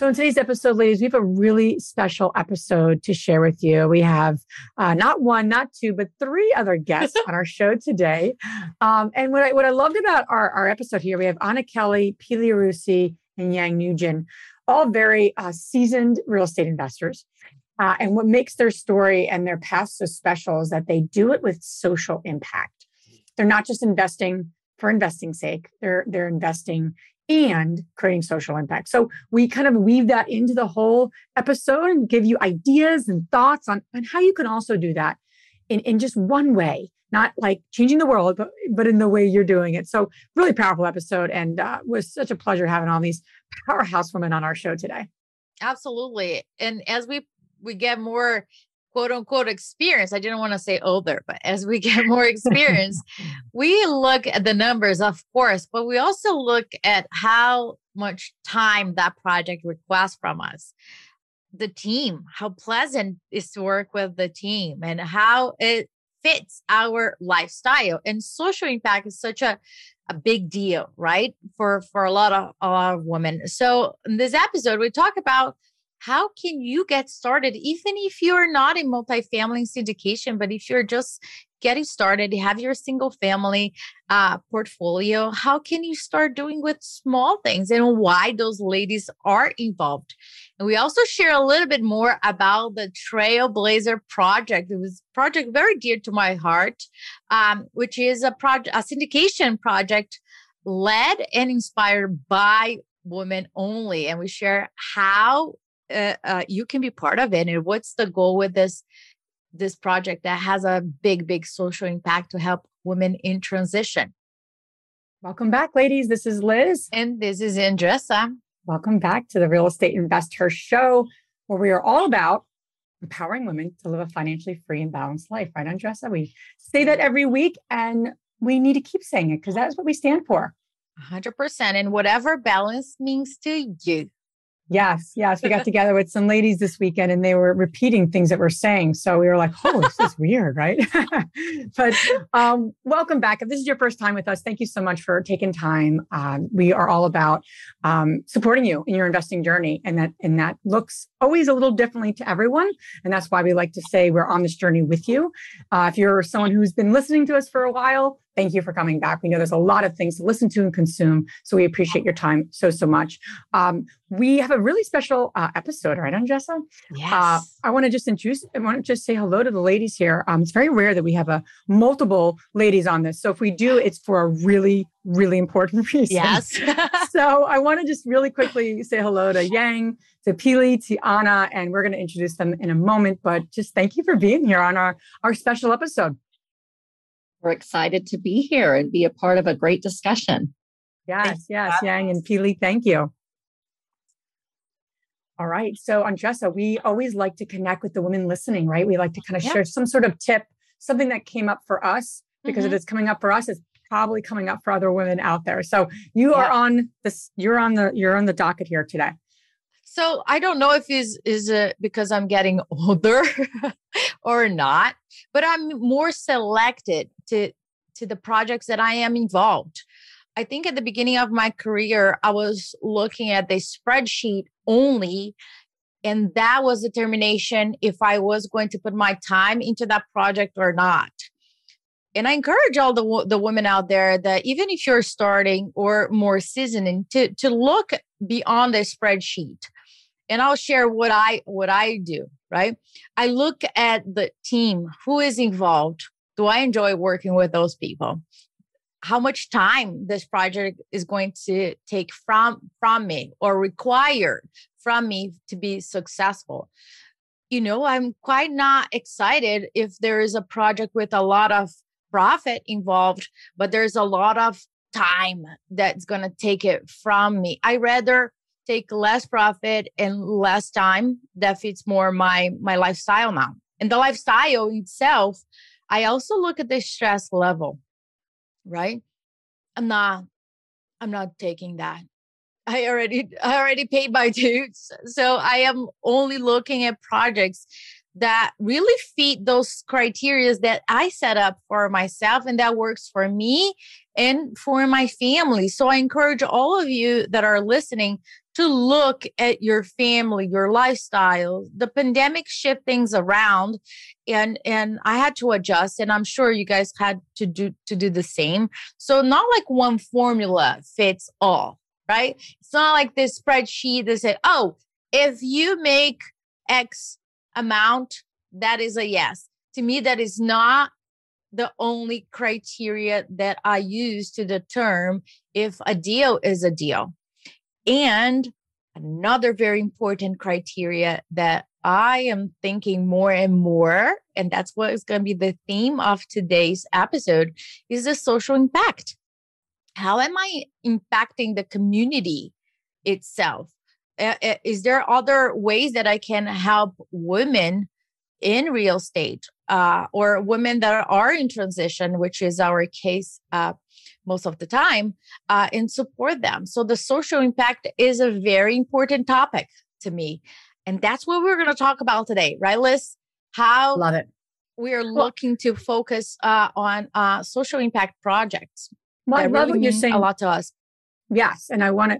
So, in today's episode, ladies, we have a really special episode to share with you. We have uh, not one, not two, but three other guests on our show today. Um, and what I, what I loved about our, our episode here, we have Anna Kelley, Pili Yarusi, and Giang Nguyen, all very uh, seasoned real estate investors. Uh, and what makes their story and their past so special is that they do it with social impact. They're not just investing for investing's sake. They're they're investing and creating social impact. So we kind of weave that into the whole episode and give you ideas and thoughts on, on how you can also do that in, in just one way, not like changing the world, but, but in the way you're doing it. So really powerful episode and uh, was such a pleasure having all these powerhouse women on our show today. Absolutely. And as we we get more quote unquote experience. I didn't want to say older, but as we get more experience, we look at the numbers, of course, but we also look at how much time that project requests from us. The team, how pleasant is to work with the team and how it fits our lifestyle. And social impact is such a, a big deal, right? For for a lot of, a lot of women. So in this episode, we talk about how can you get started even if you're not in multifamily syndication but if you're just getting started have your single family uh, portfolio how can you start doing with small things and why those ladies are involved? And we also share a little bit more about the trailblazer project. It was a project very dear to my heart um, which is a project a syndication project led and inspired by women only. And we share how uh, uh, you can be part of it and what's the goal with this this project that has a big big social impact to help women in transition? Welcome back ladies. This is liz. And this is andresa. Welcome back to the real estate investHER show where we are all about empowering women to live a financially free and balanced life right andresa? We say that every week and we need to keep saying it because that's what we stand for. 100% and whatever balance means to you Yes, yes. We got together with some ladies this weekend and they were repeating things that we're saying. So we were like, oh, this is weird, right? but um, welcome back. If this is your first time with us, thank you so much for taking time. Um, we are all about um, supporting you in your investing journey. And that and that looks always a little differently to everyone. And that's why we like to say we're on this journey with you. Uh, if you're someone who's been listening to us for a while, Thank you for coming back. We know there's a lot of things to listen to and consume. So we appreciate your time so, so much. Um, we have a really special uh, episode, right, Andresa? Uh, yes. Uh, I want to just introduce, I want to just say hello to the ladies here. Um, it's very rare that we have a multiple ladies on this. So if we do, it's for a really, really important reason. Yes. so I want to just really quickly say hello to Giang, to Pili, to Anna, and we're going to introduce them in a moment. But just thank you for being here on our, our special episode. We're excited to be here and be a part of a great discussion. Yes, yes, Giang and Pili, thank you. All right. So, Andresa, we always like to connect with the women listening, right? We like to kind of yeah. share some sort of tip, something that came up for us, because mm-hmm. if it's coming up for us, it's probably coming up for other women out there. So you yeah. are on this, you're on the, you're on the docket here today. So I don't know if is is it because I'm getting older or not, but I'm more selected to to the projects that I am involved. I think at the beginning of my career, I was looking at the spreadsheet only. And that was determination if I was going to put my time into that project or not. And I encourage all the, the women out there that even if you're starting or more seasoning, to, to look beyond the spreadsheet and I'll share what I what I do, right? I look at the team, who is involved? Do I enjoy working with those people? How much time this project is going to take from from me or require from me to be successful? You know, I'm quite not excited if there is a project with a lot of profit involved, but there's a lot of time that's going to take it from me. I rather take less profit and less time that fits more my my lifestyle now and the lifestyle itself i also look at the stress level right? I'm not, I'm not taking that. I already, I already paid my dues. So I am only looking at projects that really fit those criteria that I set up for myself and that works for me and for my family. So I encourage all of you that are listening to look at your family, your lifestyle. The pandemic shift things around and and I had to adjust and I'm sure you guys had to do to do the same. So not like one formula fits all, right? It's not like this spreadsheet that said, "Oh, if you make X amount, that is a yes. To me, that is not the only criteria that I use to determine if a deal is a deal. And another very important criteria that I am thinking more and more, and that's what is going to be the theme of today's episode, is the social impact. How am I impacting the community itself? is there other ways that I can help women in real estate uh, or women that are in transition, which is our case uh, most of the time, uh, and support them? So the social impact is a very important topic to me. And that's what we're going to talk about today, right, Liz? How love it. We are looking to focus uh, on uh, social impact projects. Well, I love really what you're saying. A lot to us. Yes, and I want to.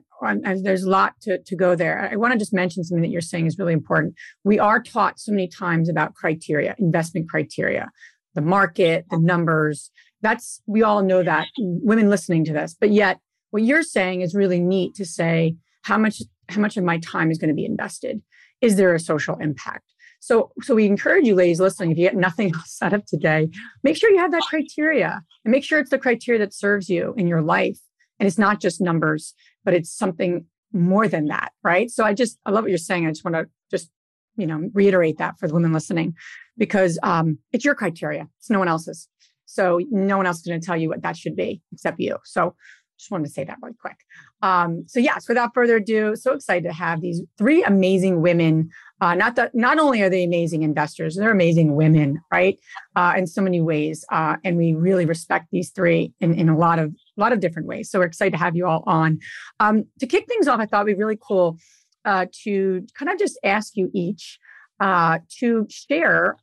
There's a lot to to go there. I want to just mention something that you're saying is really important. We are taught so many times about criteria, investment criteria, the market, the numbers. That's we all know that women listening to this, but yet what you're saying is really neat to say how much how much of my time is going to be invested. Is there a social impact? So, so we encourage you, ladies listening, if you get nothing else out of today, make sure you have that criteria and make sure it's the criteria that serves you in your life and it's not just numbers, but it's something more than that, right? So I just, I love what you're saying. I just want to just, you know, reiterate that for the women listening because um, it's your criteria. It's no one else's. So no one else is going to tell you what that should be except you. So just wanted to say that really quick. Um, so yes, without further ado, so excited to have these three amazing women. Uh, not that not only are they amazing investors, they're amazing women, right? Uh, in so many ways, uh, and we really respect these three in, in a lot of a lot of different ways. So we're excited to have you all on. Um, to kick things off, I thought it'd be really cool uh, to kind of just ask you each uh, to share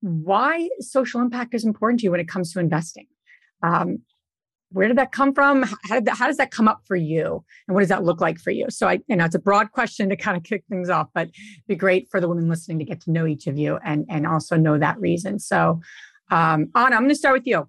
why social impact is important to you when it comes to investing. Um, where did that come from? How, that, how, does that come up for you? And what does that look like for you? So I, you know, it's a broad question to kind of kick things off, but be great for the women listening to get to know each of you and, and also know that reason. So um, Anna, I'm going to start with you.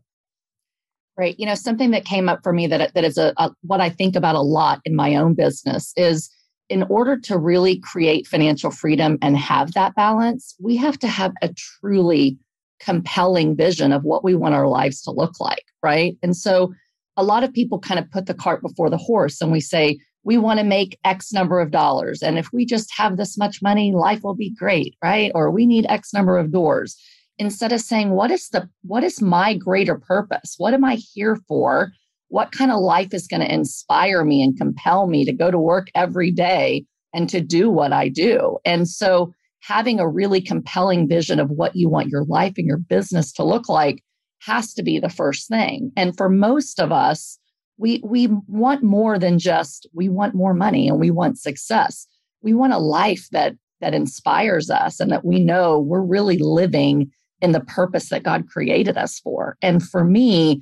Right. You know, something that came up for me that, that is a, a what I think about a lot in my own business is in order to really create financial freedom and have that balance, we have to have a truly compelling vision of what we want our lives to look like. Right. And so a lot of people kind of put the cart before the horse and we say, we want to make X number of dollars. And if we just have this much money, life will be great, right? Or we need X number of doors. Instead of saying, what is the what is my greater purpose? What am I here for? What kind of life is going to inspire me and compel me to go to work every day and to do what I do? And so having a really compelling vision of what you want your life and your business to look like has to be the first thing. And for most of us, we we want more than just we want more money and we want success. We want a life that that inspires us and that we know we're really living in the purpose that God created us for. And for me,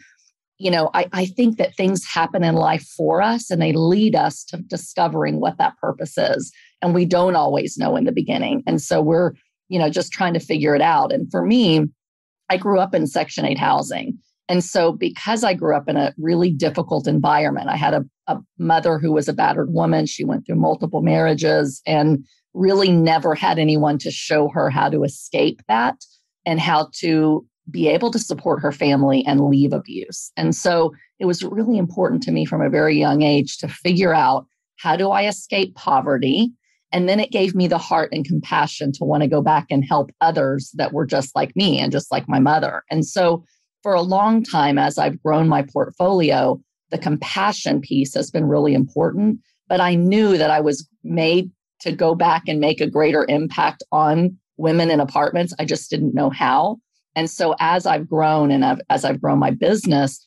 you know, I, I think that things happen in life for us and they lead us to discovering what that purpose is. And we don't always know in the beginning. And so we're, you know, just trying to figure it out. And for me, I grew up in Section 8 housing. And so, because I grew up in a really difficult environment, I had a, a, mother who was a battered woman. She went through multiple marriages and really never had anyone to show her how to escape that and how to be able to support her family and leave abuse. And so, it was really important to me from a very young age to figure out how do I escape poverty? And then it gave me the heart and compassion to want to go back and help others that were just like me and just like my mother. And so for a long time, as I've grown my portfolio, the compassion piece has been really important. But I knew that I was made to go back and make a greater impact on women in apartments. I just didn't know how. And so as I've grown and I've, as I've grown my business,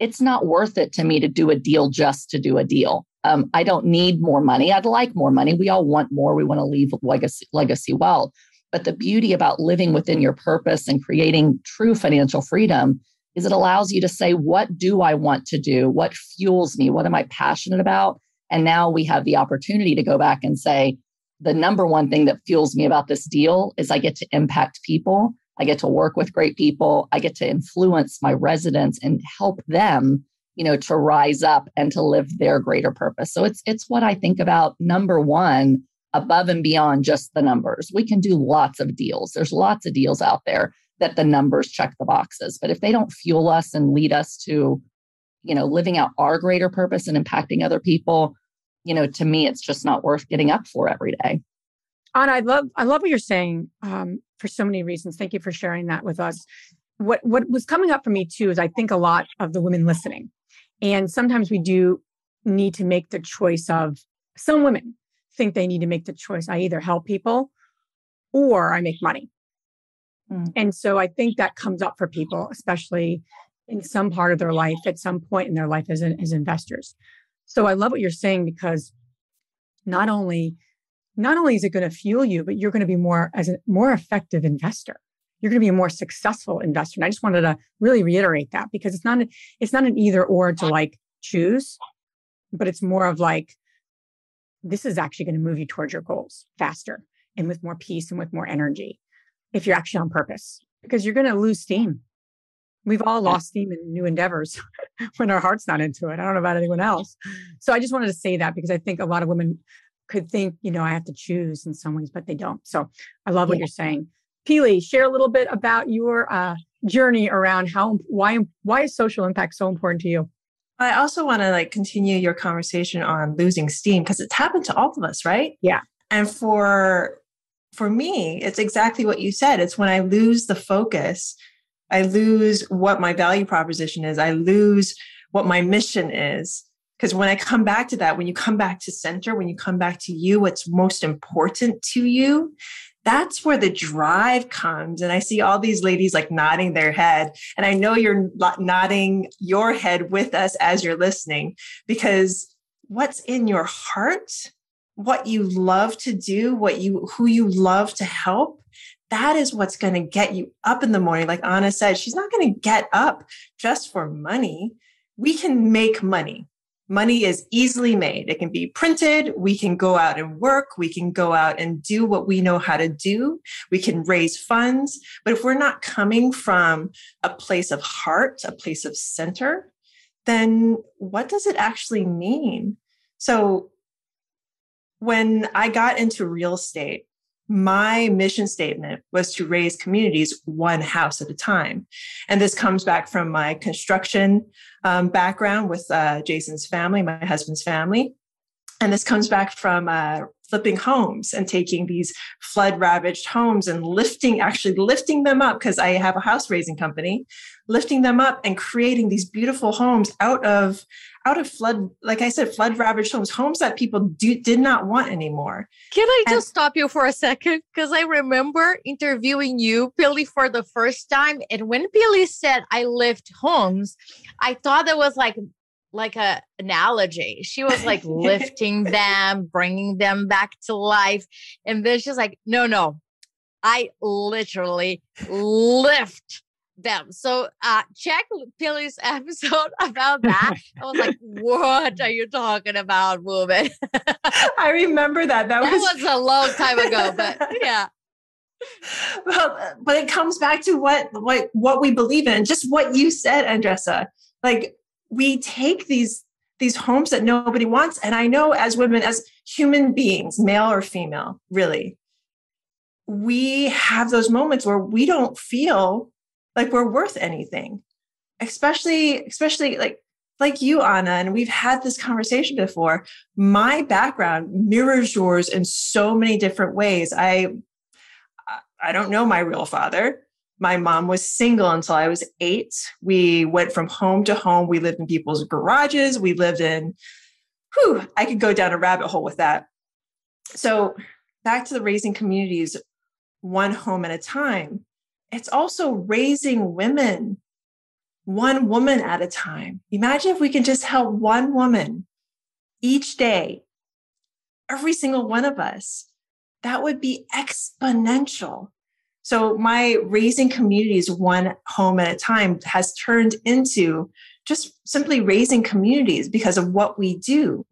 it's not worth it to me to do a deal just to do a deal. Um, I don't need more money. I'd like more money. We all want more. We want to leave legacy, legacy wealth. But the beauty about living within your purpose and creating true financial freedom is it allows you to say, what do I want to do? What fuels me? What am I passionate about? And now we have the opportunity to go back and say, the number one thing that fuels me about this deal is I get to impact people. I get to work with great people. I get to influence my residents and help them, you know, to rise up and to live their greater purpose. So it's it's what I think about number 1 above and beyond just the numbers. We can do lots of deals. There's lots of deals out there that the numbers check the boxes. But if they don't fuel us and lead us to, you know, living out our greater purpose and impacting other people, you know, to me, it's just not worth getting up for every day. Anna, I love I love what you're saying um, for so many reasons. Thank you for sharing that with us. What what was coming up for me too is I think a lot of the women listening, and sometimes we do need to make the choice of some women think they need to make the choice. I either help people or I make money. Mm. And so I think that comes up for people, especially in some part of their life at some point in their life as, as investors. So I love what you're saying because not only not only is it going to fuel you, but you're going to be more as a more effective investor. You're going to be a more successful investor. And I just wanted to really reiterate that because it's not a, it's not an either or to like choose, but it's more of like this is actually going to move you towards your goals faster and with more peace and with more energy if you're actually on purpose because you're going to lose steam. We've all lost steam in new endeavors when our heart's not into it. I don't know about anyone else. So I just wanted to say that because I think a lot of women could think, you know, I have to choose in some ways, but they don't. So I love what yeah. you're saying. Pili, share a little bit about your uh, journey around how why why is social impact so important to you? I also want to like continue your conversation on losing steam because it's happened to all of us, right? Yeah. And for for me, it's exactly what you said. It's when I lose the focus, I lose what my value proposition is, I lose what my mission is. Because when I come back to that, when you come back to center, when you come back to you, what's most important to you, that's where the drive comes. And I see all these ladies like nodding their head. And I know you're nodding your head with us as you're listening because what's in your heart what you love to do, what you who you love to help, that is what's going to get you up in the morning. Like Anna said, she's not going to get up just for money. We can make money. Money is easily made. It can be printed. We can go out and work. We can go out and do what we know how to do. We can raise funds. But if we're not coming from a place of heart, a place of center, then what does it actually mean? So when I got into real estate, my mission statement was to raise communities one house at a time. And this comes back from my construction um, background with uh, Jason's family, my husband's family. And this comes back from uh, flipping homes and taking these flood ravaged homes and lifting, actually lifting them up because I have a house raising company, lifting them up and creating these beautiful homes out of out of flood, like I said, flood ravaged homes, homes that people do, did not want anymore. Can I and, just stop you for a second? Because I remember interviewing you, Pili, for the first time. And when Pili said I lift homes, I thought that was like like a analogy. She was like lifting them, bringing them back to life. And then she's like, no, no, I literally lift them. So uh check Pili's episode about that. I was like, what are you talking about, woman? I remember that. That, that was, was a long time ago, but yeah. Well, but it comes back to what what what we believe in, just what you said, Andresa. Like we take these these homes that nobody wants, and I know as women, as human beings, male or female, really, we have those moments where we don't feel like we're worth anything. Especially especially like like you anna and we've had this conversation before. My background mirrors yours in so many different ways. I i don't know my real father. My mom was single until i was eight. We went from home to home. We lived in people's garages. We lived in whew i could go down a rabbit hole with that. So back to the raising communities one home at a time it's also raising women one woman at a time. Imagine if we can just help one woman each day, every single one of us. That would be exponential. So, my raising communities one home at a time has turned into just simply raising communities because of what we do.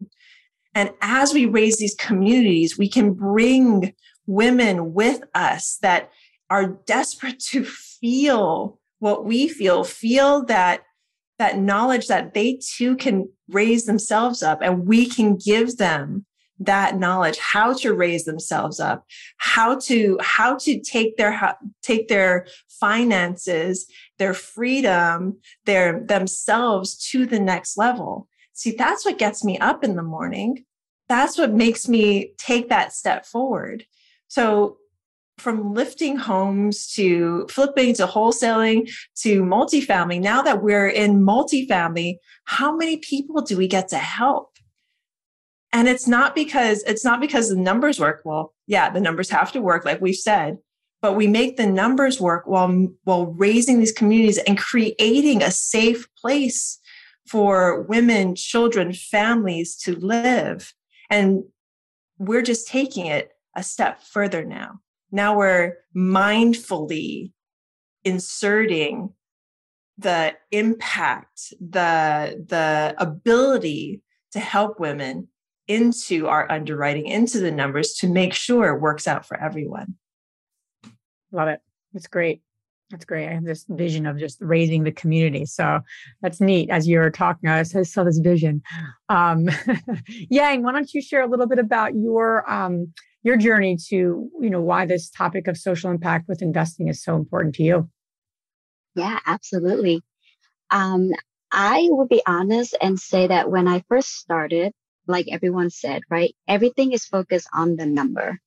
And as we raise these communities, we can bring women with us that are desperate to feel what we feel, feel that that knowledge that they too can raise themselves up and we can give them that knowledge how to raise themselves up how to how to take their take their finances their freedom their themselves to the next level. See that's what gets me up in the morning. That's what makes me take that step forward. So from lifting homes to flipping to wholesaling to multifamily. Now that we're in multifamily how many people do we get to help? And it's not because it's not because the numbers work. Well yeah the numbers have to work like we've said but we make the numbers work while while raising these communities and creating a safe place for women children families to live. And we're just taking it a step further now now we're mindfully inserting the impact the the ability to help women into our underwriting, into the numbers to make sure it works out for everyone. Love it. It's great. That's great. I have this vision of just raising the community. So that's neat. As you were talking, I saw this vision. Um, Giang, why don't you share a little bit about your um, your journey to you know why this topic of social impact with investing is so important to you? Yeah, absolutely. Um, I will be honest and say that when I first started, like everyone said, right? Everything is focused on the number.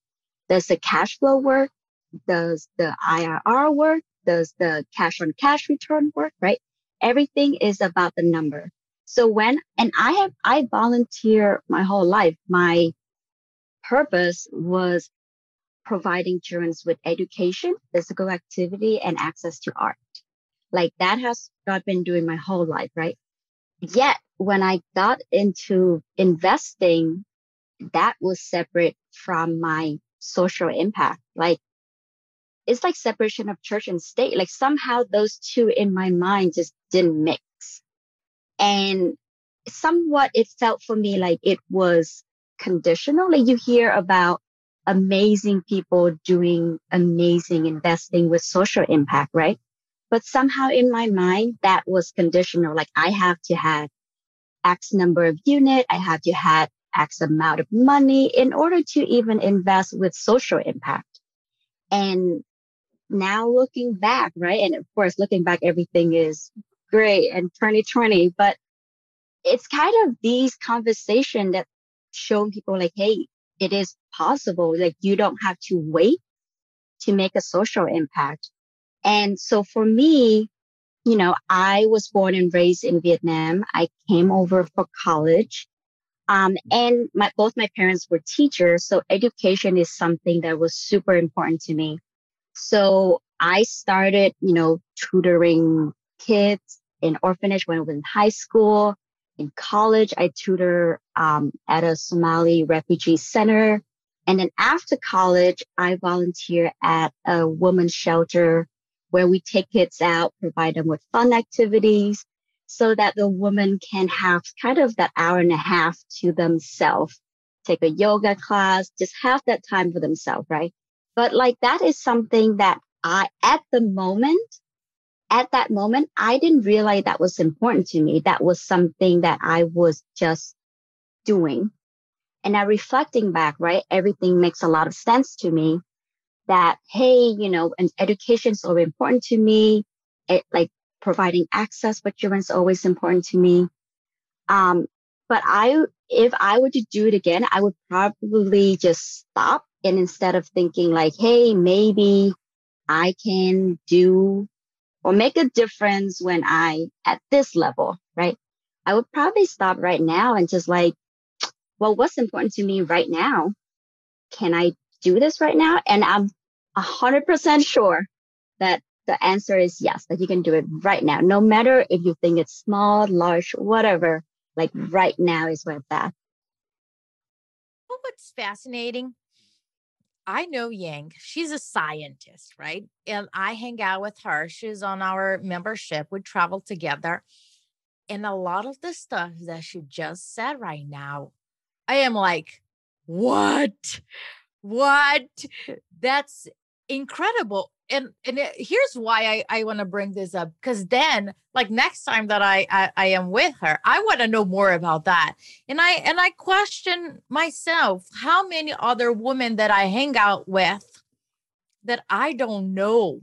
Does the cash flow work? Does the IRR work? Does the cash on cash return work? Right? Everything is about the number. So when, and I have, I volunteer my whole life. My purpose was providing children with education, physical activity, and access to art. Like that has I've been doing my whole life, right? Yet when I got into investing, that was separate from my social impact. Like it's like separation of church and state. Like somehow those two in my mind just didn't mix. And somewhat it felt for me like it was conditional. Like you hear about amazing people doing amazing investing with social impact, right? But somehow in my mind, that was conditional. Like I have to have X number of unit. I have to have X amount of money in order to even invest with social impact. And now looking back, right? And of course, looking back, everything is great and 2020, but it's kind of these conversation that show people like, Hey, it is possible. Like you don't have to wait to make a social impact. And so for me, you know, I was born and raised in Vietnam. I came over for college. Um, and my, both my parents were teachers. So education is something that was super important to me. So I started, you know, tutoring kids in orphanage when I was in high school. In college, I tutor um, at a Somali refugee center. And then after college, I volunteer at a women's shelter where we take kids out, provide them with fun activities so that the woman can have kind of that hour and a half to themselves, take a yoga class, just have that time for themselves, right? But like that is something that I, at the moment, at that moment, I didn't realize that was important to me. That was something that I was just doing. And now reflecting back, right? Everything makes a lot of sense to me that, hey, you know, and education is always important to me. It, like providing access for children is always important to me. Um, but I, if I were to do it again, I would probably just stop. And instead of thinking like, hey, maybe I can do or make a difference when I at this level, right? I would probably stop right now and just like, well, what's important to me right now? Can I do this right now. And I'm a 100% sure that the answer is yes, that you can do it right now. No matter if you think it's small, large, whatever, like right now is where that. Well, what's fascinating? I know Giang. She's a scientist, right? And I hang out with her. She's on our membership. We travel together. And a lot of the stuff that she just said right now, I am like, what? What? That's incredible and and it, here's why I, I want to bring this up because then like next time that I, I I am with her I want to know more about that and I and I question myself how many other women that I hang out with that I don't know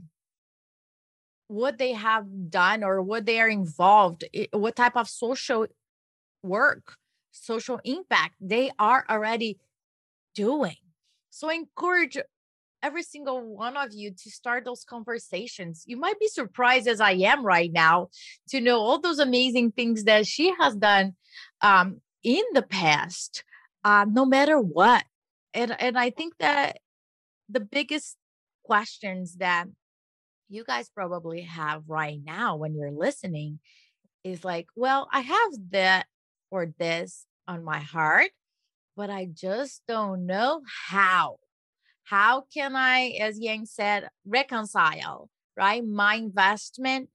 what they have done or what they are involved eh, what type of social work social impact they are already doing. So encourage every single one of you to start those conversations. You might be surprised, as I am right now, to know all those amazing things that she has done um, in the past, uh, no matter what. And and I think that the biggest questions that you guys probably have right now when you're listening is like, well, I have that or this on my heart, but I just don't know how how can I, as Giang said, reconcile, right? My investment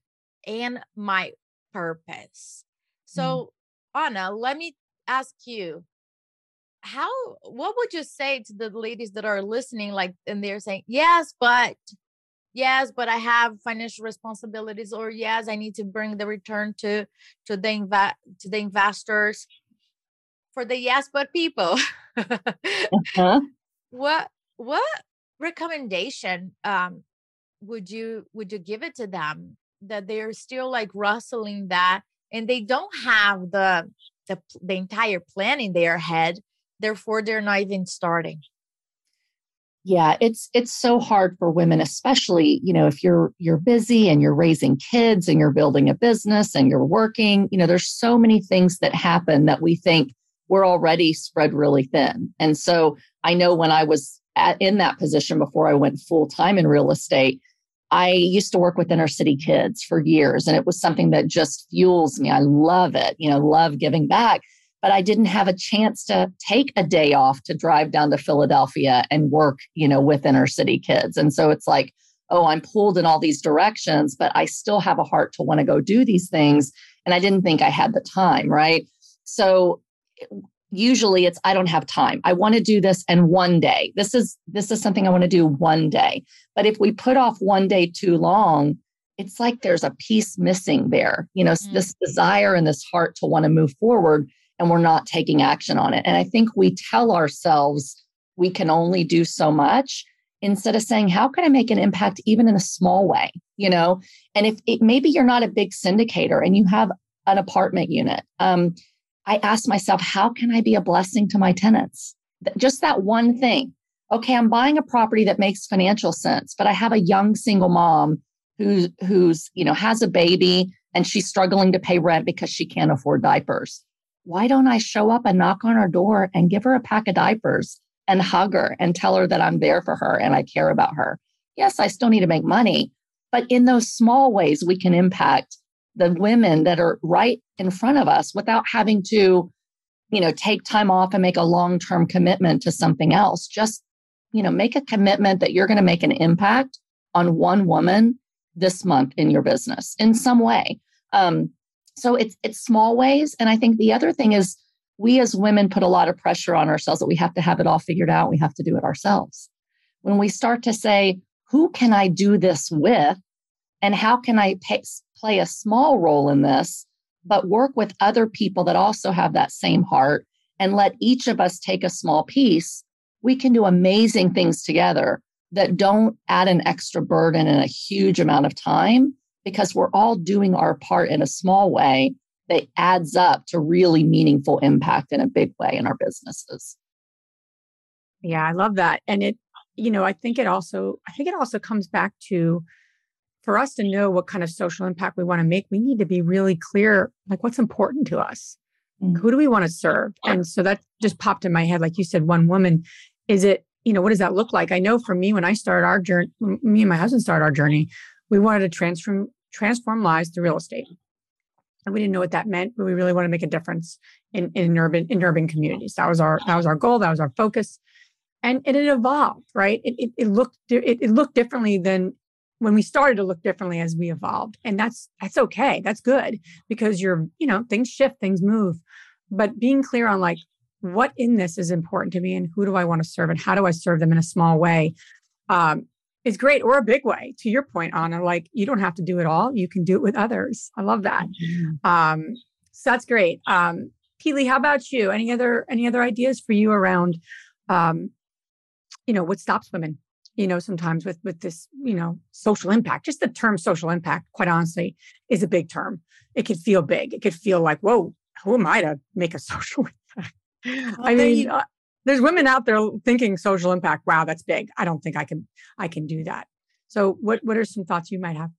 and my purpose. Mm. So, mm. Anna, let me ask you, how, what would you say to the ladies that are listening, like, and they're saying, yes, but, yes, but I have financial responsibilities, or yes, I need to bring the return to, to the, inv- to the investors for the yes, but people. uh-huh. What, what recommendation um, would you would you give it to them that they're still like rustling that and they don't have the the, the entire plan in their head therefore they're not even starting? Yeah it's it's so hard for women especially you know if you're you're busy and you're raising kids and you're building a business and you're working you know there's so many things that happen that we think we're already spread really thin. And so i know when i was at, in that position before I went full time in real estate, I used to work with inner city kids for years, and it was something that just fuels me. I love it, you know, love giving back. But I didn't have a chance to take a day off to drive down to Philadelphia and work, you know, with inner city kids. And so it's like, oh, I'm pulled in all these directions, but I still have a heart to want to go do these things. And I didn't think I had the time, right? So usually it's i don't have time. I want to do this and one day. This is this is something i want to do one day. But if we put off one day too long it's like there's a piece missing there you know mm-hmm. this desire and this heart to want to move forward and we're not taking action on it. And i think we tell ourselves we can only do so much instead of saying how can i make an impact even in a small way? You know? And if it, maybe you're not a big syndicator and you have an apartment unit. Um, I asked myself, how can I be a blessing to my tenants? Just that one thing. Okay, I'm buying a property that makes financial sense, but I have a young single mom who's who's, you know, has a baby and she's struggling to pay rent because she can't afford diapers. Why don't I show up and knock on her door and give her a pack of diapers and hug her and tell her that I'm there for her and I care about her? Yes, I still need to make money, but in those small ways we can impact the women that are right in front of us without having to you know take time off and make a long-term commitment to something else. Just you know make a commitment that you're going to make an impact on one woman this month in your business in some way. Um, so it's it's small ways. And i think the other thing is we as women put a lot of pressure on ourselves that we have to have it all figured out. We have to do it ourselves. When we start to say who can i do this with? And how can i pay, play a small role in this, but work with other people that also have that same heart and let each of us take a small piece, we can do amazing things together that don't add an extra burden and a huge amount of time because we're all doing our part in a small way that adds up to really meaningful impact in a big way in our businesses. Yeah, I love that. And it, you know, I think it also, I think it also comes back to for us to know what kind of social impact we want to make, we need to be really clear, like what's important to us. Mm-hmm. Who do we want to serve? And so that just popped in my head. Like you said, one woman, is it, you know, what does that look like? I know for me, when I started our journey, me and my husband started our journey, We wanted to transform transform lives through real estate. And we didn't know what that meant, but we really want to make a difference in, in urban in urban communities. That was our that was our goal. That was our focus. And, and it evolved, right? It, it, it looked it, it looked differently than when we started to look differently as we evolved. And that's that's okay. That's good because you're, you know, things shift, things move. But being clear on like what in this is important to me and who do I want to serve and how do I serve them in a small way um, is great or a big way. To your point, Anna, like you don't have to do it all. You can do it with others. I love that. Mm-hmm. Um, so that's great. Um, Pili, how about you? Any other any other ideas for you around, um, you know, what stops women? You know, sometimes with with this, you know, social impact. Just the term social impact, quite honestly, is a big term. It could feel big. It could feel like, whoa, who am I to make a social impact? Well, I mean, you- uh, there's women out there thinking social impact. Wow, that's big. I don't think I can I can do that. So, what what are some thoughts you might have?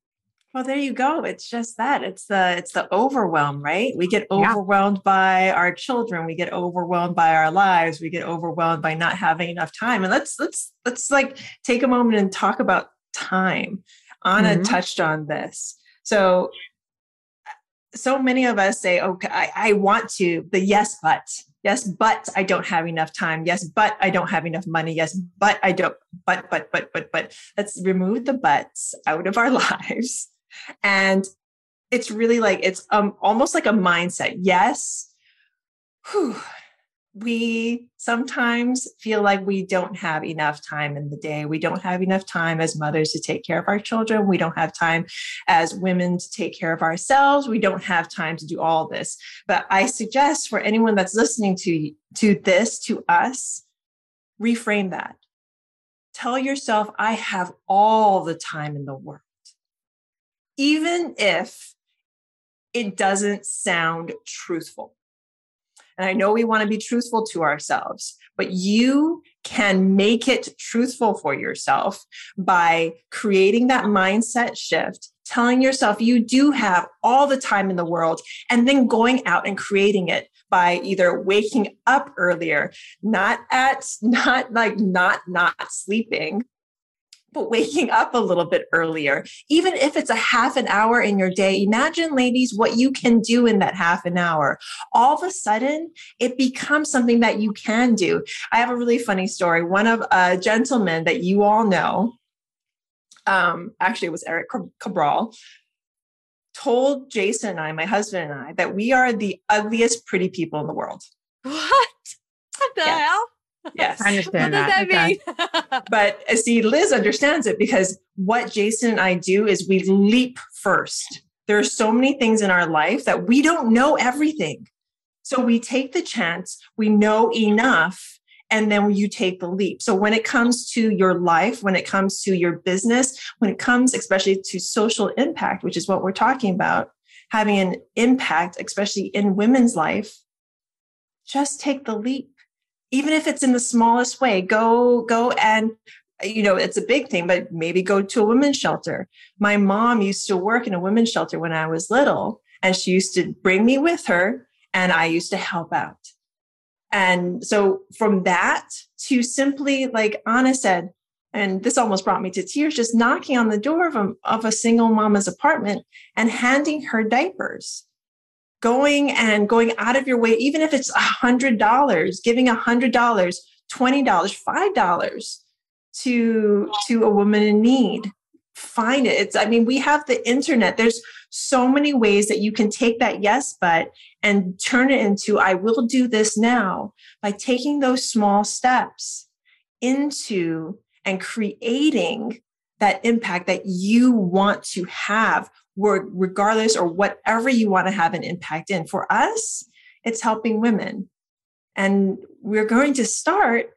Well, there you go. It's just that. It's the it's the overwhelm, right? We get overwhelmed yeah. by our children, we get overwhelmed by our lives, we get overwhelmed by not having enough time. And let's let's let's like take a moment and talk about time. Anna mm-hmm. touched on this. So so many of us say, okay, I, I want to, the yes, but yes, but I don't have enough time. Yes, but I don't have enough money. Yes, but I don't, but, but, but, but, but let's remove the buts out of our lives. And it's really like, it's um, almost like a mindset. Yes. Whew, we sometimes feel like we don't have enough time in the day. We don't have enough time as mothers to take care of our children. We don't have time as women to take care of ourselves. We don't have time to do all this. But I suggest for anyone that's listening to, to this, to us, reframe that. Tell yourself, I have all the time in the world. Even if it doesn't sound truthful. And I know we want to be truthful to ourselves, but you can make it truthful for yourself by creating that mindset shift, telling yourself you do have all the time in the world, and then going out and creating it by either waking up earlier, not at, not like not, not sleeping, but waking up a little bit earlier, even if it's a half an hour in your day, imagine, ladies, what you can do in that half an hour. All of a sudden, it becomes something that you can do. I have a really funny story. One of a gentleman that you all know, um, actually, it was Eric Cabral, told Jason and I, my husband and I, that we are the ugliest pretty people in the world. What? What the yes. hell? Yes. I understand what that. does that mean? but uh, see, Liz understands it because what Jason and I do is we leap first. There are so many things in our life that we don't know everything. So we take the chance, we know enough, and then you take the leap. So when it comes to your life, when it comes to your business, when it comes especially to social impact, which is what we're talking about, having an impact, especially in women's life, just take the leap even if it's in the smallest way go go and you know it's a big thing but maybe go to a women's shelter. My mom used to work in a women's shelter when i was little and she used to bring me with her and i used to help out. And so from that to simply like anna said and this almost brought me to tears just knocking on the door of a, of a single mama's apartment and handing her diapers going and going out of your way, even if it's a hundred dollars, giving a hundred dollars, twenty dollars, five dollars to to a woman in need. Find it. It's, I mean, we have the internet. There's so many ways that you can take that yes, but and turn it into I will do this now by taking those small steps into and creating that impact that you want to have regardless or whatever you want to have an impact in. For us, it's helping women. And we're going to start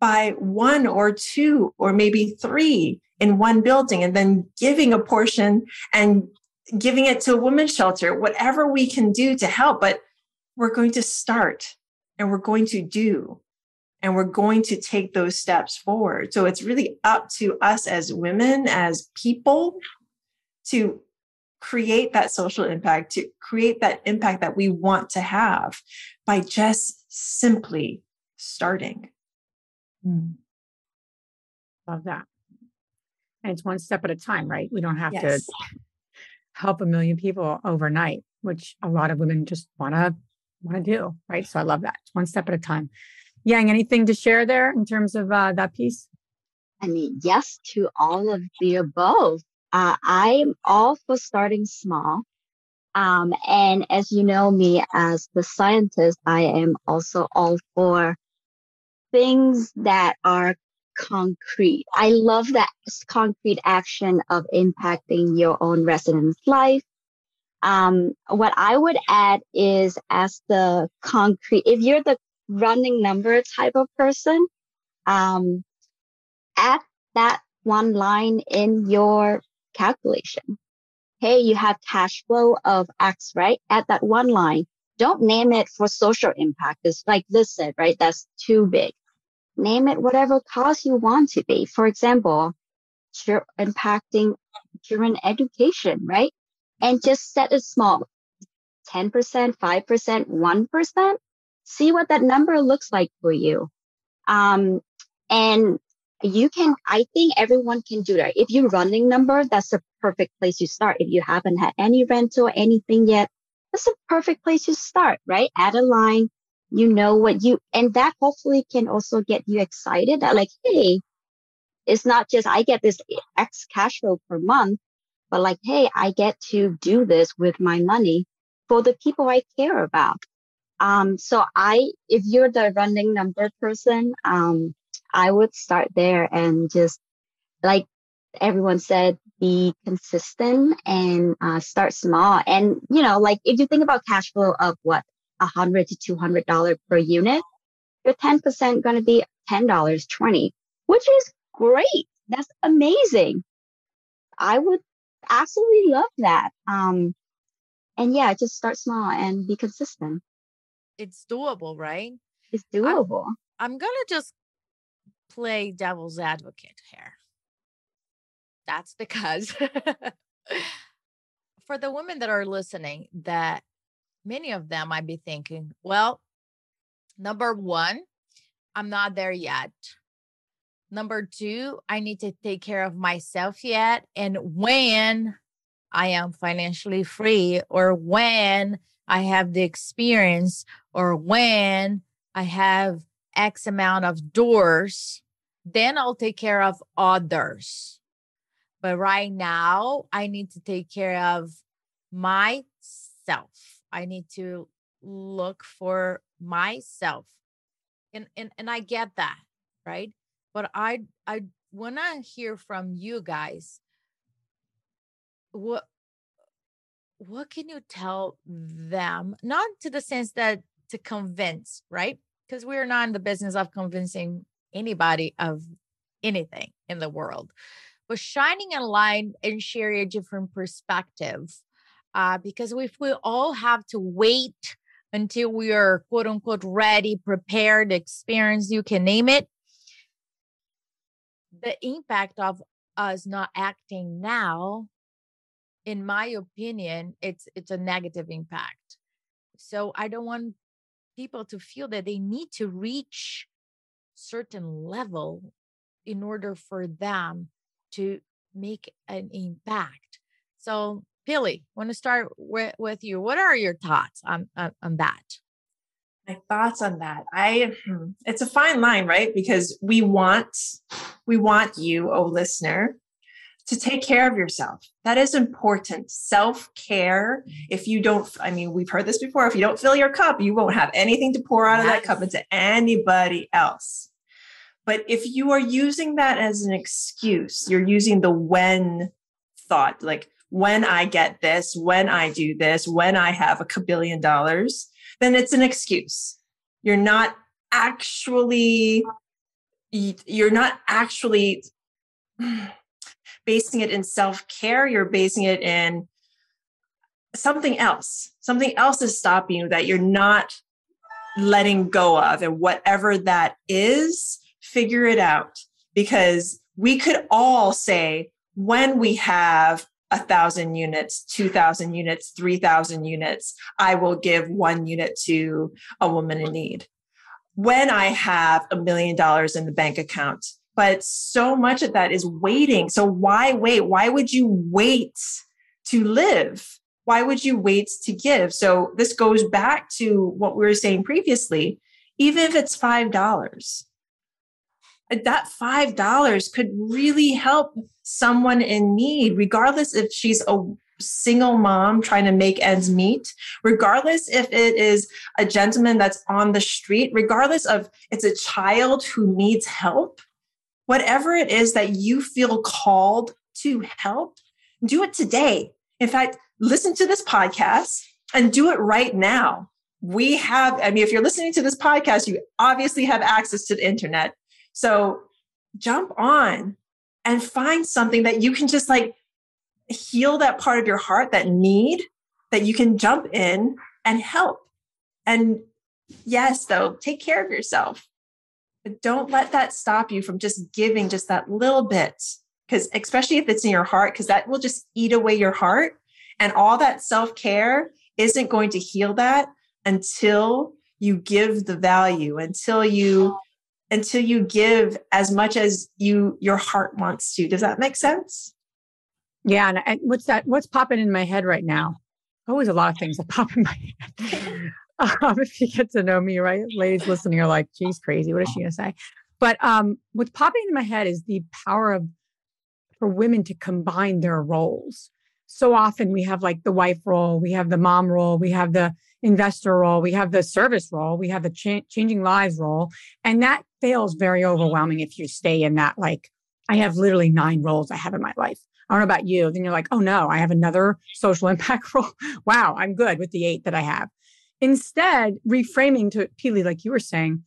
by one or two or maybe three in one building and then giving a portion and giving it to a women's shelter, whatever we can do to help. But we're going to start and we're going to do and we're going to take those steps forward. So it's really up to us as women, as people, to create that social impact, to create that impact that we want to have by just simply starting. Mm. Love that. and it's one step at a time, right? We don't have Yes. to help a million people overnight, which a lot of women just want to want to do, right? So I love that. It's one step at a time. Giang, anything to share there in terms of uh, that piece? I mean, yes to all of the above. Uh, I'm all for starting small. Um, and as you know me as the scientist, I am also all for things that are concrete. I love that concrete action of impacting your own resident's life. Um, what I would add is as the concrete, if you're the running number type of person, um, add that one line in your calculation. Hey, you have cash flow of X, right? At that one line. Don't name it for social impact. It's like this said, right? That's too big. Name it whatever cause you want to be. For example, impacting children education, right? And just set it small. 10%, 5%, 1%. See what that number looks like for you. Um, and you can, I think everyone can do that. If you're running number, that's a perfect place to start. If you haven't had any rental, anything yet, that's a perfect place to start, right? Add a line, you know what you, and that hopefully can also get you excited that like, hey, it's not just I get this X cash flow per month, but like, hey, I get to do this with my money for the people I care about. Um, so I, if you're the running number person, um, I would start there and just like everyone said, be consistent and uh, start small. And you know, like if you think about cash flow of what a hundred to two hundred dollar per unit, your ten percent going to be ten dollars twenty, which is great. That's amazing. I would absolutely love that. Um, and yeah, just start small and be consistent. It's doable, right? It's doable. I'm gonna just play devil's advocate here. That's because for the women that are listening, that many of them might be thinking, well, number one, I'm not there yet. Number two, I need to take care of myself yet. And when I am financially free, or when I have the experience, or when I have X amount of doors, then I'll take care of others. But right now, I need to take care of myself. I need to look for myself. And and, and I get that, right? But I I want to hear from you guys. What what can you tell them? Not to the sense that to convince, right? Because we're not in the business of convincing anybody of anything in the world, but shining a light and sharing a different perspective. Uh, because if we all have to wait until we are quote unquote ready, prepared, experienced, you can name it, the impact of us not acting now, in my opinion, it's it's a negative impact. So I don't want people to feel that they need to reach certain level in order for them to make an impact. So, Pili, want to start with, with you. What are your thoughts on, on, on that? my thoughts on that i hmm, it's a fine line right because we want we want you oh listener to take care of yourself. That is important. Self-care. If you don't i mean we've heard this before. If you don't fill your cup you won't have anything to pour out of that cup into anybody else. But if you are using that as an excuse you're using the when thought like when i get this when i do this when i have a kabillion dollars then it's an excuse. You're not actually you're not actually basing it in self-care, you're basing it in something else. Something else is stopping you that you're not letting go of and whatever that is, figure it out because we could all say when we have a thousand units, 2,000 units, 3,000 units, I will give one unit to a woman in need. When I have a million dollars in the bank account, but so much of that is waiting. So why wait? Why would you wait to live? Why would you wait to give? So this goes back to what we were saying previously. Even if it's $5, that $5 could really help someone in need, regardless if she's a single mom trying to make ends meet, regardless if it is a gentleman that's on the street, regardless of it's a child who needs help, whatever it is that you feel called to help, do it today. In fact, listen to this podcast and do it right now. We have, I mean, if you're listening to this podcast, you obviously have access to the internet. So jump on and find something that you can just like heal that part of your heart, that need that you can jump in and help. And yes, though, take care of yourself. But don't let that stop you from just giving just that little bit. Because especially if it's in your heart, because that will just eat away your heart. And all that self care isn't going to heal that until you give the value, until you until you give as much as you your heart wants to. Does that make sense? Yeah, and, and what's that? What's popping in my head right now? Always a lot of things that pop in my head. um, if you get to know me, right, ladies listening are like, "She's crazy. What is she gonna say?" But um, what's popping in my head is the power of for women to combine their roles. So often we have like the wife role, we have the mom role, we have the investor role, we have the service role, we have the cha- changing lives role, and that feels very overwhelming if you stay in that like I have literally nine roles I have in my life. I don't know about you. Then you're like, oh no, I have another social impact role. wow, I'm good with the eight that I have. Instead, reframing to Pili, like you were saying,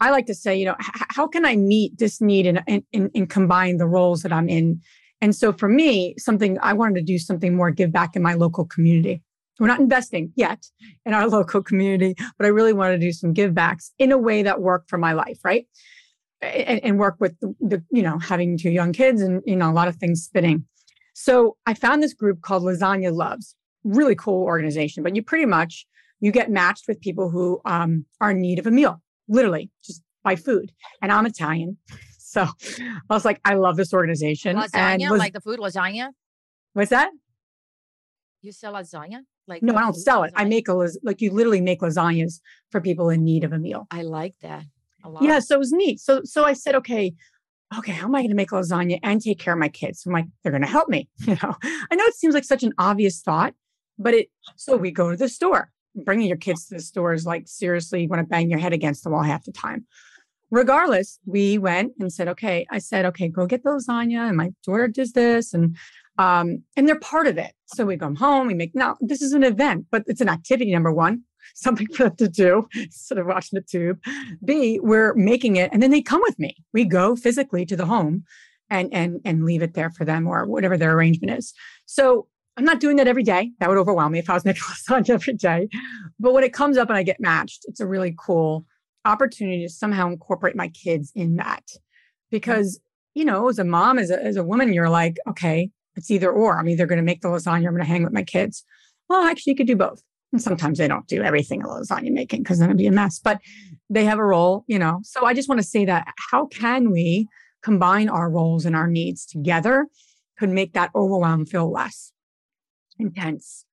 I like to say, you know, h- how can I meet this need and, and, and combine the roles that I'm in? And so for me, something I wanted to do something more give back in my local community. We're not investing yet in our local community, but I really want to do some give backs in a way that worked for my life, right? And, and work with the, the, you know, having two young kids and, you know, a lot of things spinning. So I found this group called Lasagna Loves, really cool organization, but you pretty much, you get matched with people who um, are in need of a meal, literally just buy food. And I'm Italian. So I was like, I love this organization. Lasagna, was, like the food lasagna. What's that? You sell lasagna? Like no, I don't sell it. I make a like you literally make lasagnas for people in need of a meal. I like that a lot. Yeah, so it was neat. So so I said, okay, okay, how am I going to make lasagna and take care of my kids? I'm like, they're going to help me. You know, I know it seems like such an obvious thought, but it. So we go to the store. Bringing your kids to the store is like seriously, you want to bang your head against the wall half the time. Regardless, we went and said, okay. I said, okay, go get the lasagna, and my daughter does this, and um, and they're part of it. So we come home, we make now this is an event, but it's an activity, number one, something for them to do instead of watching the tube. B, we're making it, and then they come with me. We go physically to the home and and and leave it there for them or whatever their arrangement is. So I'm not doing that every day. That would overwhelm me if I was making lasagna every day. But when it comes up and I get matched, it's a really cool opportunity to somehow incorporate my kids in that. Because, you know, as a mom, as a, as a woman, you're like, okay, it's either or. I'm either going to make the lasagna, I'm going to hang with my kids. Well, actually, you could do both. And sometimes they don't do everything a lasagna making because then it'd be a mess, but they have a role, you know. So I just want to say that how can we combine our roles and our needs together could make that overwhelm feel less intense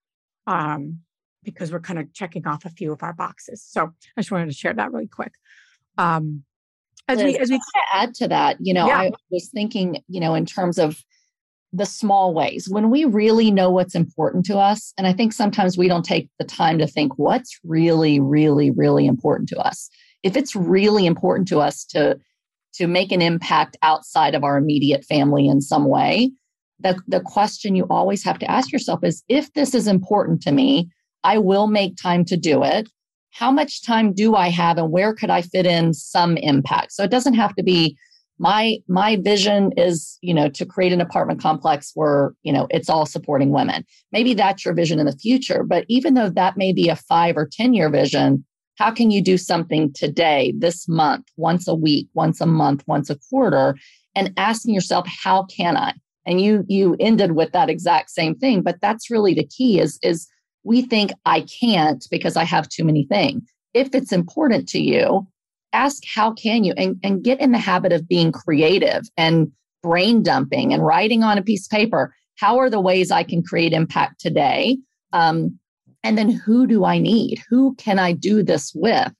um, because we're kind of checking off a few of our boxes. So I just wanted to share that really quick. Um, as we as we add to that, you know, yeah. I was thinking, you know, in terms of the small ways when we really know what's important to us and i think sometimes we don't take the time to think what's really really really important to us if it's really important to us to to make an impact outside of our immediate family in some way the, the question you always have to ask yourself is if this is important to me i will make time to do it. How much time do i have and where could i fit in some impact? So it doesn't have to be my my vision is you know to create an apartment complex where you know it's all supporting women. Maybe that's your vision in the future but even though that may be a 5 or 10 year vision how can you do something today this month once a week once a month once a quarter and asking yourself how can i and you you ended with that exact same thing but that's really the key is is we think i can't because i have too many things if it's important to you ask how can you and, and get in the habit of being creative and brain dumping and writing on a piece of paper. How are the ways i can create impact today? Um, and then who do i need? Who can i do this with?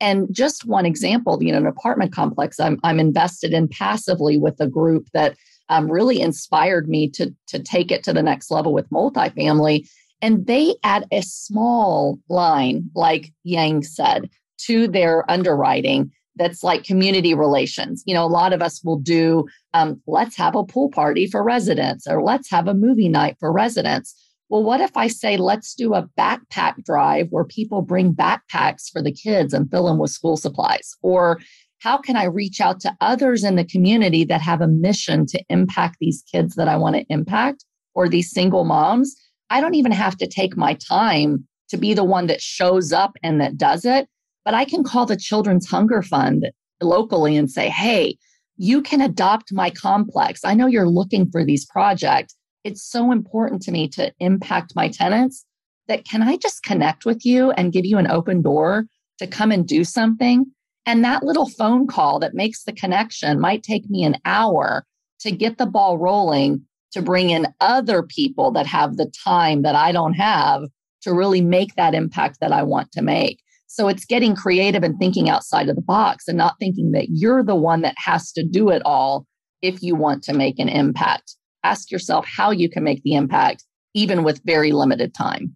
And just one example you know an apartment complex i'm, I'm invested in passively with a group that um, really inspired me to, to take it to the next level with multifamily and they add a small line like Giang said to their underwriting that's like community relations. You know, a lot of us will do, um, let's have a pool party for residents or let's have a movie night for residents. Well, what if I say, let's do a backpack drive where people bring backpacks for the kids and fill them with school supplies? Or how can I reach out to others in the community that have a mission to impact these kids that I want to impact or these single moms? I don't even have to take my time to be the one that shows up and that does it. But I can call the Children's Hunger Fund locally and say, hey, you can adopt my complex. I know you're looking for these projects. It's so important to me to impact my tenants that can I just connect with you and give you an open door to come and do something? And that little phone call that makes the connection might take me an hour to get the ball rolling to bring in other people that have the time that I don't have to really make that impact that I want to make. So it's getting creative and thinking outside of the box and not thinking that you're the one that has to do it all if you want to make an impact. Ask yourself how you can make the impact even with very limited time.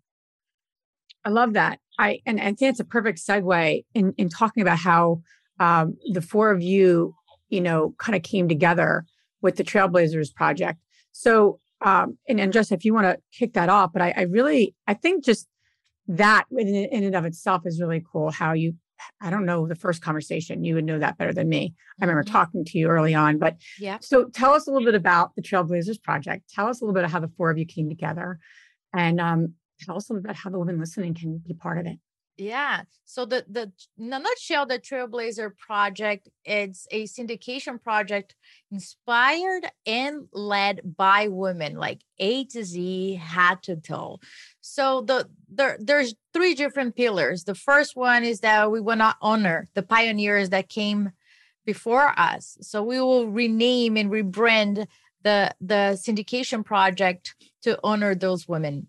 I love that. I and I think it's a perfect segue in in talking about how um, the four of you, you know, kind of came together with the Trailblazers project. So, um, and, and just if you want to kick that off, but I, I really, I think just that in, in and of itself is really cool how you I don't know the first conversation. You would know that better than me. I remember mm-hmm. talking to you early on, but yeah. So tell us a little bit about the Trailblazers project. Tell us a little bit of how the four of you came together, and um, tell us a little bit about how the women listening can be part of it. Yeah. So the the in a nutshell, the Trailblazer project it's a syndication project inspired and led by women, like A to Z, head to toe. So the there there's three different pillars. The first one is that we want to honor the pioneers that came before us. So we will rename and rebrand the the syndication project to honor those women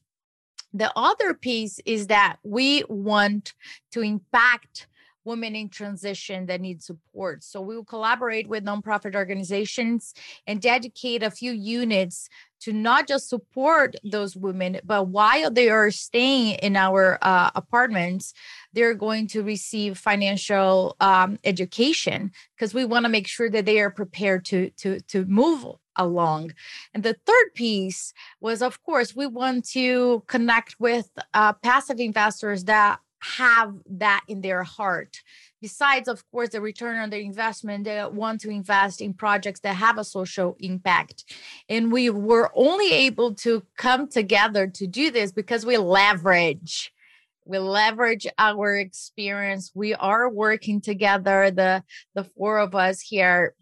the other piece is that we want to impact women in transition that need support. So we will collaborate with nonprofit organizations and dedicate a few units to not just support those women, but while they are staying in our uh, apartments, they're going to receive financial um, education because we want to make sure that they are prepared to to to move along. And the third piece was, of course, we want to connect with uh, passive investors that have that in their heart. Besides, of course, the return on their investment, they want to invest in projects that have a social impact. And we were only able to come together to do this because we leverage we leverage our experience we are working together the the four of us here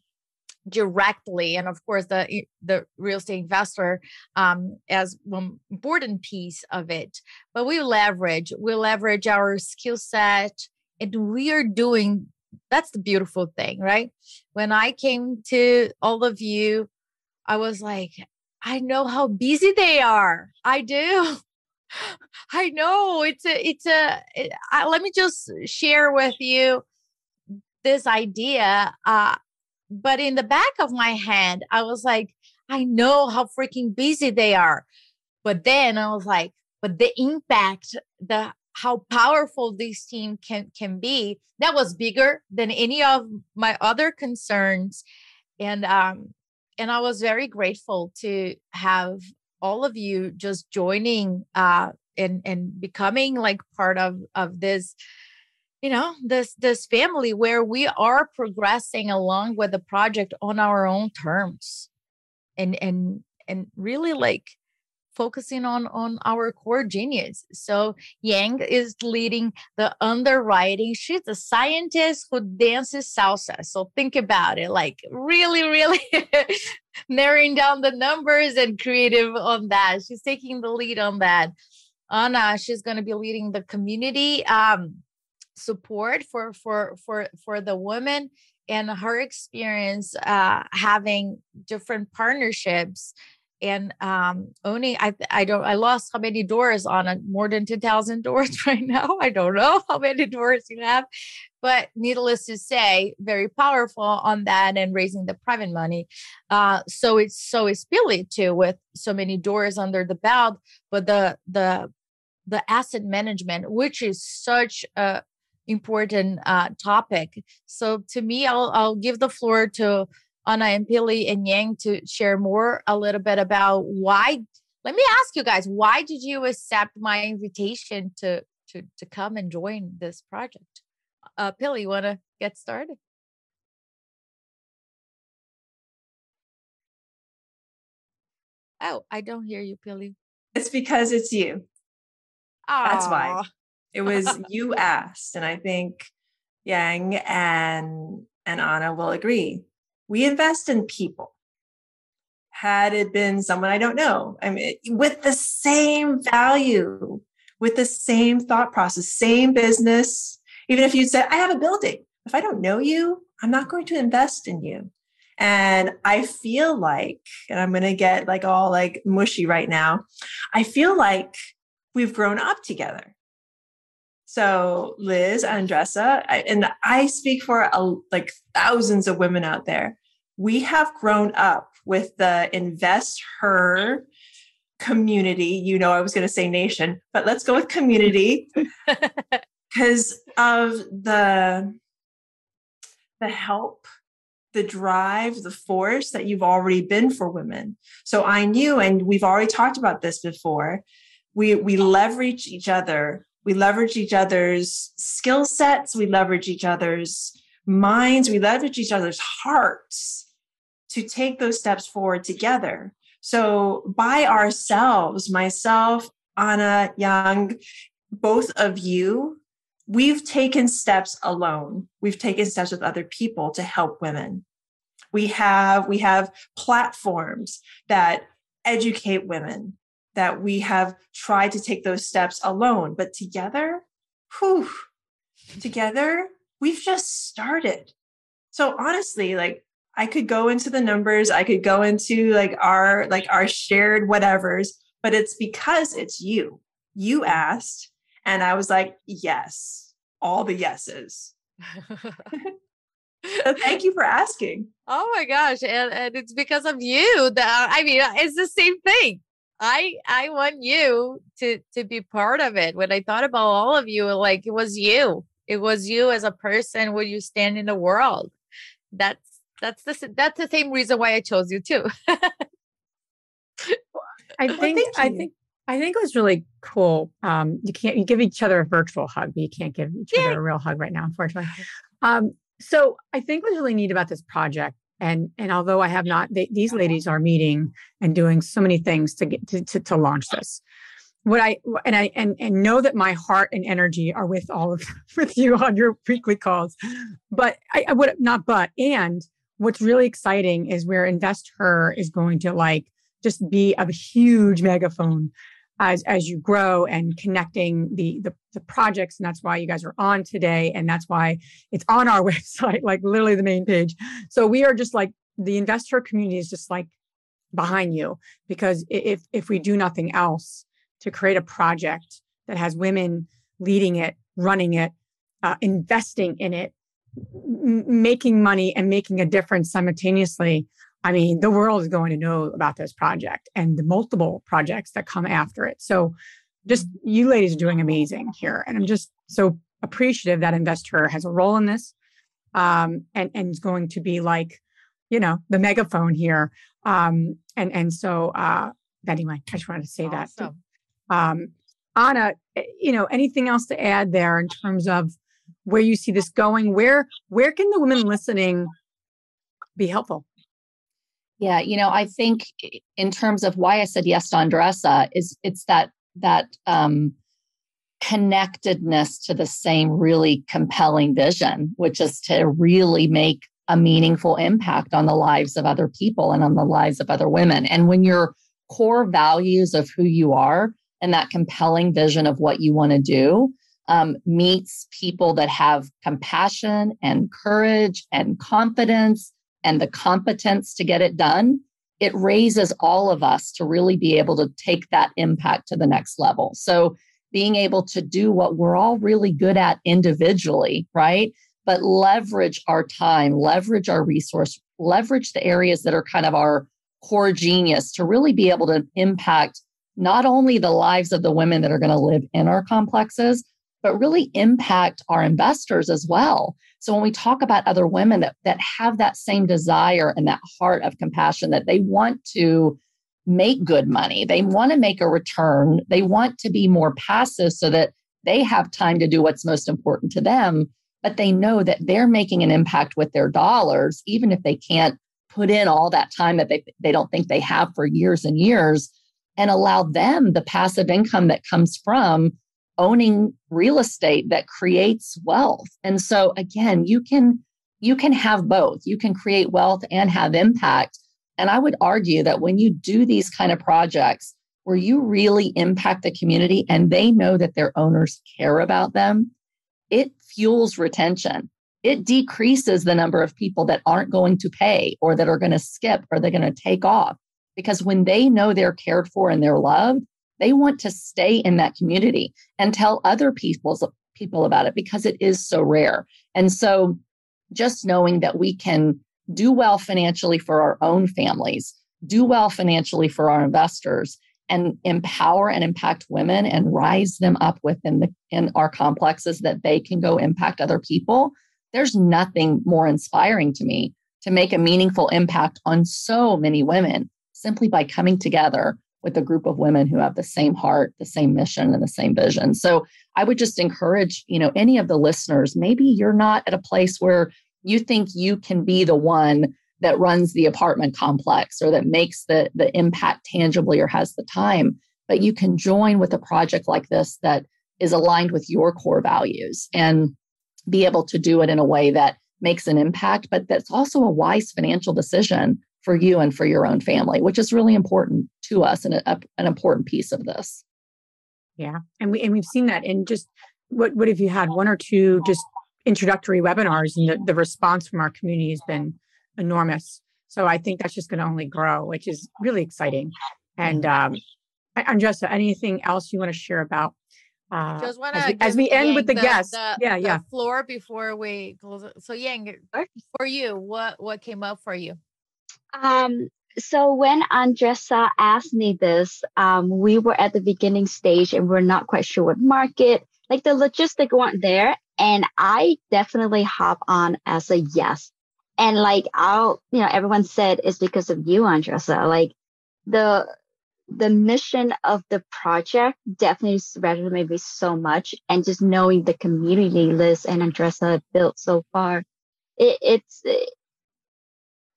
directly and of course the the real estate investor um, as one important piece of it. But we leverage we leverage our skill set and we are doing that's the beautiful thing right? When i came to all of you i was like i know how busy they are. I do. I know. It's a it's a it, I, let me just share with you this idea. Uh but in the back of my head, I was like, I know how freaking busy they are. But then I was like, but the impact, the how powerful this team can can be, that was bigger than any of my other concerns. And um, and I was very grateful to have all of you just joining uh and and becoming like part of of this you know this this family where we are progressing along with the project on our own terms and and and really like focusing on on our core genius. So Giang is leading the underwriting. She's a scientist who dances salsa. So think about it like really really narrowing down the numbers and creative on that. She's taking the lead on that. Anna she's going to be leading the community. Um support for for for for the woman and her experience uh, having different partnerships and um, owning I I don't I lost how many doors on a more than 10,000 doors right now. I don't know how many doors you have, but needless to say, very powerful on that and raising the private money. Uh, so it's so it's Pili too with so many doors under the belt, but the the the asset management, which is such a important uh, topic. So to me, I'll I'll give the floor to Anna and Pili and Giang to share more a little bit about why. Let me ask you guys, why did you accept my invitation to to to come and join this project? Uh, Pili, you want to get started? Oh, I don't hear you, Pili. It's because it's you. Aww. That's why. It was you asked, and I think Giang and and Anna will agree we invest in people. Had it been someone I don't know, I mean, with the same value, with the same thought process, same business, even if you said, I have a building, if I don't know you, I'm not going to invest in you. And I feel like, and I'm going to get like all like mushy right now, I feel like we've grown up together. So Liz, Andresa, I, and I speak for a, like thousands of women out there we have grown up with the invest her community. You know, I was going to say nation, but let's go with community because of the the help the drive, the force that you've already been for women. So I knew, and we've already talked about this before. We we leverage each other. We leverage each other's skill sets. We leverage each other's minds. We leverage each other's hearts to take those steps forward together. So by ourselves, myself, Anna Giang, both of you, we've taken steps alone. We've taken steps with other people to help women. We have we have platforms that educate women that we have tried to take those steps alone, but together, whew, together, we've just started. So honestly, like I could go into the numbers, I could go into like our like our shared whatevers, but it's because it's you. You asked and I was like, "Yes." All the yeses. thank you for asking. Oh my gosh, and, and it's because of you that I mean, it's the same thing. I I want you to to be part of it. When I thought about all of you, like it was you. It was you as a person where you stand in the world. That's that's the that's the same reason why I chose you too. I think well, I think I think it was really cool. Um, you can't you give each other a virtual hug, but you can't give each yeah. other a real hug right now, unfortunately. Um, so I think what's really neat about this project, and and although I have not, they, these uh-huh. ladies are meeting and doing so many things to get to, to, to launch uh-huh. this. What I and I and and know that my heart and energy are with all of with you on your weekly calls, but I, I would not but and what's really exciting is where InvestHER is going to like just be a huge megaphone as as you grow and connecting the, the the projects and that's why you guys are on today and that's why it's on our website like literally the main page. So we are just like the InvestHER community is just like behind you because if if we do nothing else to create a project that has women leading it running it uh, investing in it making money and making a difference simultaneously, I mean, the world is going to know about this project and the multiple projects that come after it. So, just you ladies are doing amazing here. And I'm just so appreciative that InvestHER has a role in this um, and, and is going to be like, you know, the megaphone here. Um, and, and so, uh, anyway, I just wanted to say awesome. that. Um, Anna, eh, you know, anything else to add there in terms of where you see this going where where can the women listening be helpful yeah you know i think in terms of why i said yes to andresa is it's that that um connectedness to the same really compelling vision which is to really make a meaningful impact on the lives of other people and on the lives of other women. And when your core values of who you are and that compelling vision of what you want to do um, meets people that have compassion and courage and confidence and the competence to get it done, it raises all of us to really be able to take that impact to the next level. So, being able to do what we're all really good at individually, right? But leverage our time, leverage our resource, leverage the areas that are kind of our core genius to really be able to impact not only the lives of the women that are going to live in our complexes, but really impact our investors as well. So when we talk about other women that, that have that same desire and that heart of compassion that they want to make good money, they want to make a return, they want to be more passive so that they have time to do what's most important to them, but they know that they're making an impact with their dollars, even if they can't put in all that time that they, they don't think they have for years and years and allow them the passive income that comes from owning real estate that creates wealth. And so again, you can you can have both. You can create wealth and have impact. And I would argue that when you do these kind of projects where you really impact the community and they know that their owners care about them, it fuels retention. It decreases the number of people that aren't going to pay or that are going to skip or they're going to take off. Because when they know they're cared for and they're loved, they want to stay in that community and tell other people's people about it because it is so rare. And so just knowing that we can do well financially for our own families, do well financially for our investors, and empower and impact women and rise them up within the in our complexes that they can go impact other people. There's nothing more inspiring to me to make a meaningful impact on so many women simply by coming together with a group of women who have the same heart, the same mission, and the same vision. So I would just encourage, you know, any of the listeners, maybe you're not at a place where you think you can be the one that runs the apartment complex or that makes the, the impact tangibly or has the time, but you can join with a project like this that is aligned with your core values and be able to do it in a way that makes an impact, but that's also a wise financial decision for you and for your own family, which is really important to us and a, an important piece of this. Yeah, and we and we've seen that in just what what if you had one or two just introductory webinars and the, the response from our community has been enormous. So I think that's just going to only grow, which is really exciting. And um, Andresa, anything else you want to share about uh, just want to as, as, we end Giang with the, the guests. The, yeah, the yeah. Floor before we close. It. So Giang, for you, what what came up for you? Um, so when Andresa asked me this, um, we were at the beginning stage and we're not quite sure what market, like the logistic weren't there. And I definitely hop on as a yes. And like I'll, you know, everyone said it's because of you, Andresa. Like the the mission of the project definitely resonated me so much. And just knowing the community Liz and Andressa built so far, it, it's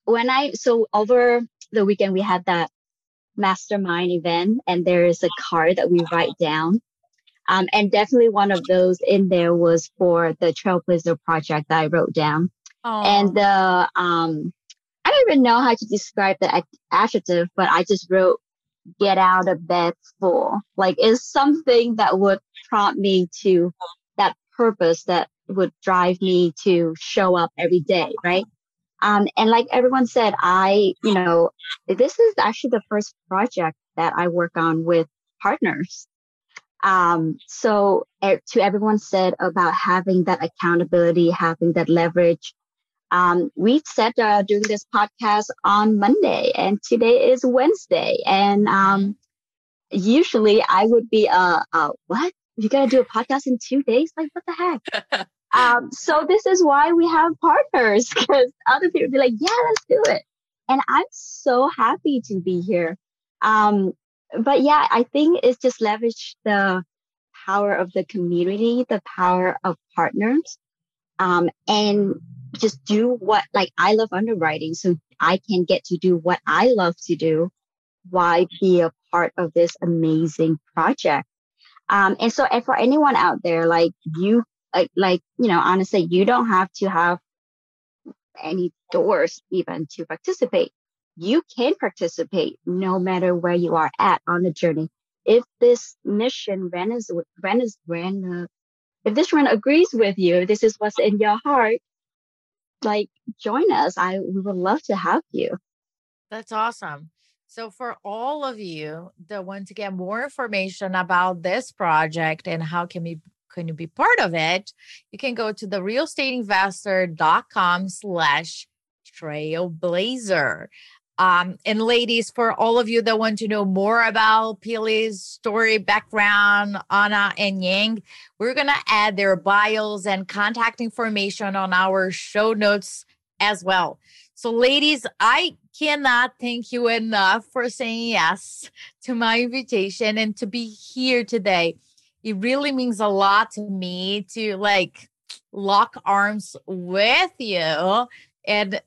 when I so over the weekend we had that mastermind event and there is a card that we write down. Um, and definitely one of those in there was for the Trailblazer project that I wrote down. Aww. And the um I don't even know how to describe the adjective, but I just wrote get out of bed full. Like it's something that would prompt me to that purpose that would drive me to show up every day, right? Um, and like everyone said, I, you know, this is actually the first project that I work on with partners. Um, so to everyone said about having that accountability, having that leverage. Um, we said uh, doing this podcast on Monday, and today is Wednesday. And um, usually I would be, uh, uh, what? You got to do a podcast in two days? Like, what the heck? Um, so this is why we have partners because other people be like, yeah, let's do it. And I'm so happy to be here. Um, but yeah, I think it's just leverage the power of the community, the power of partners, um, and just do what like I love underwriting, so I can get to do what I love to do. Why be a part of this amazing project? Um, and so, and for anyone out there, like you like, like, you know, honestly, you don't have to have any doors even to participate. You can participate no matter where you are at on the journey. If this mission resonates, if this one agrees with you, this is what's in your heart, like join us. I we would love to have you. That's awesome. So, for all of you that want to get more information about this project and how can we can you be part of it, you can go to the realestateinvesther.com slash trailblazer. Um, and ladies, for all of you that want to know more about Pili's story, background, Anna and Yang, we're going to add their bios and contact information on our show notes as well. So, ladies, I cannot thank you enough for saying yes to my invitation and to be here today. It really means a lot to me to like lock arms with you and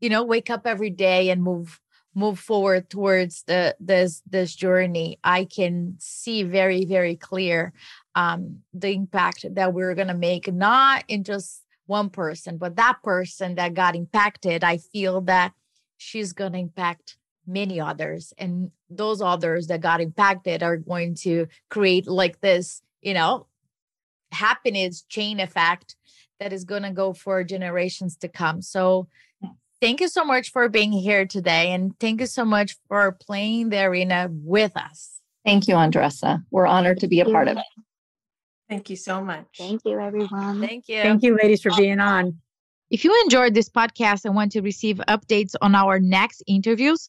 you know wake up every day and move move forward towards the this this journey. I can see very very clear um the impact that we're going to make not in just one person but that person that got impacted. I feel that she's going to impact many others and those others that got impacted are going to create like this you know happiness chain effect that is going to go for generations to come so thank you so much for being here today. And thank you so much for playing the arena with us. Thank you, Andresa. We're honored to be a part of it. Thank you so much. Thank you, everyone. Thank you. Thank you, ladies, for being on. If you enjoyed this podcast and want to receive updates on our next interviews,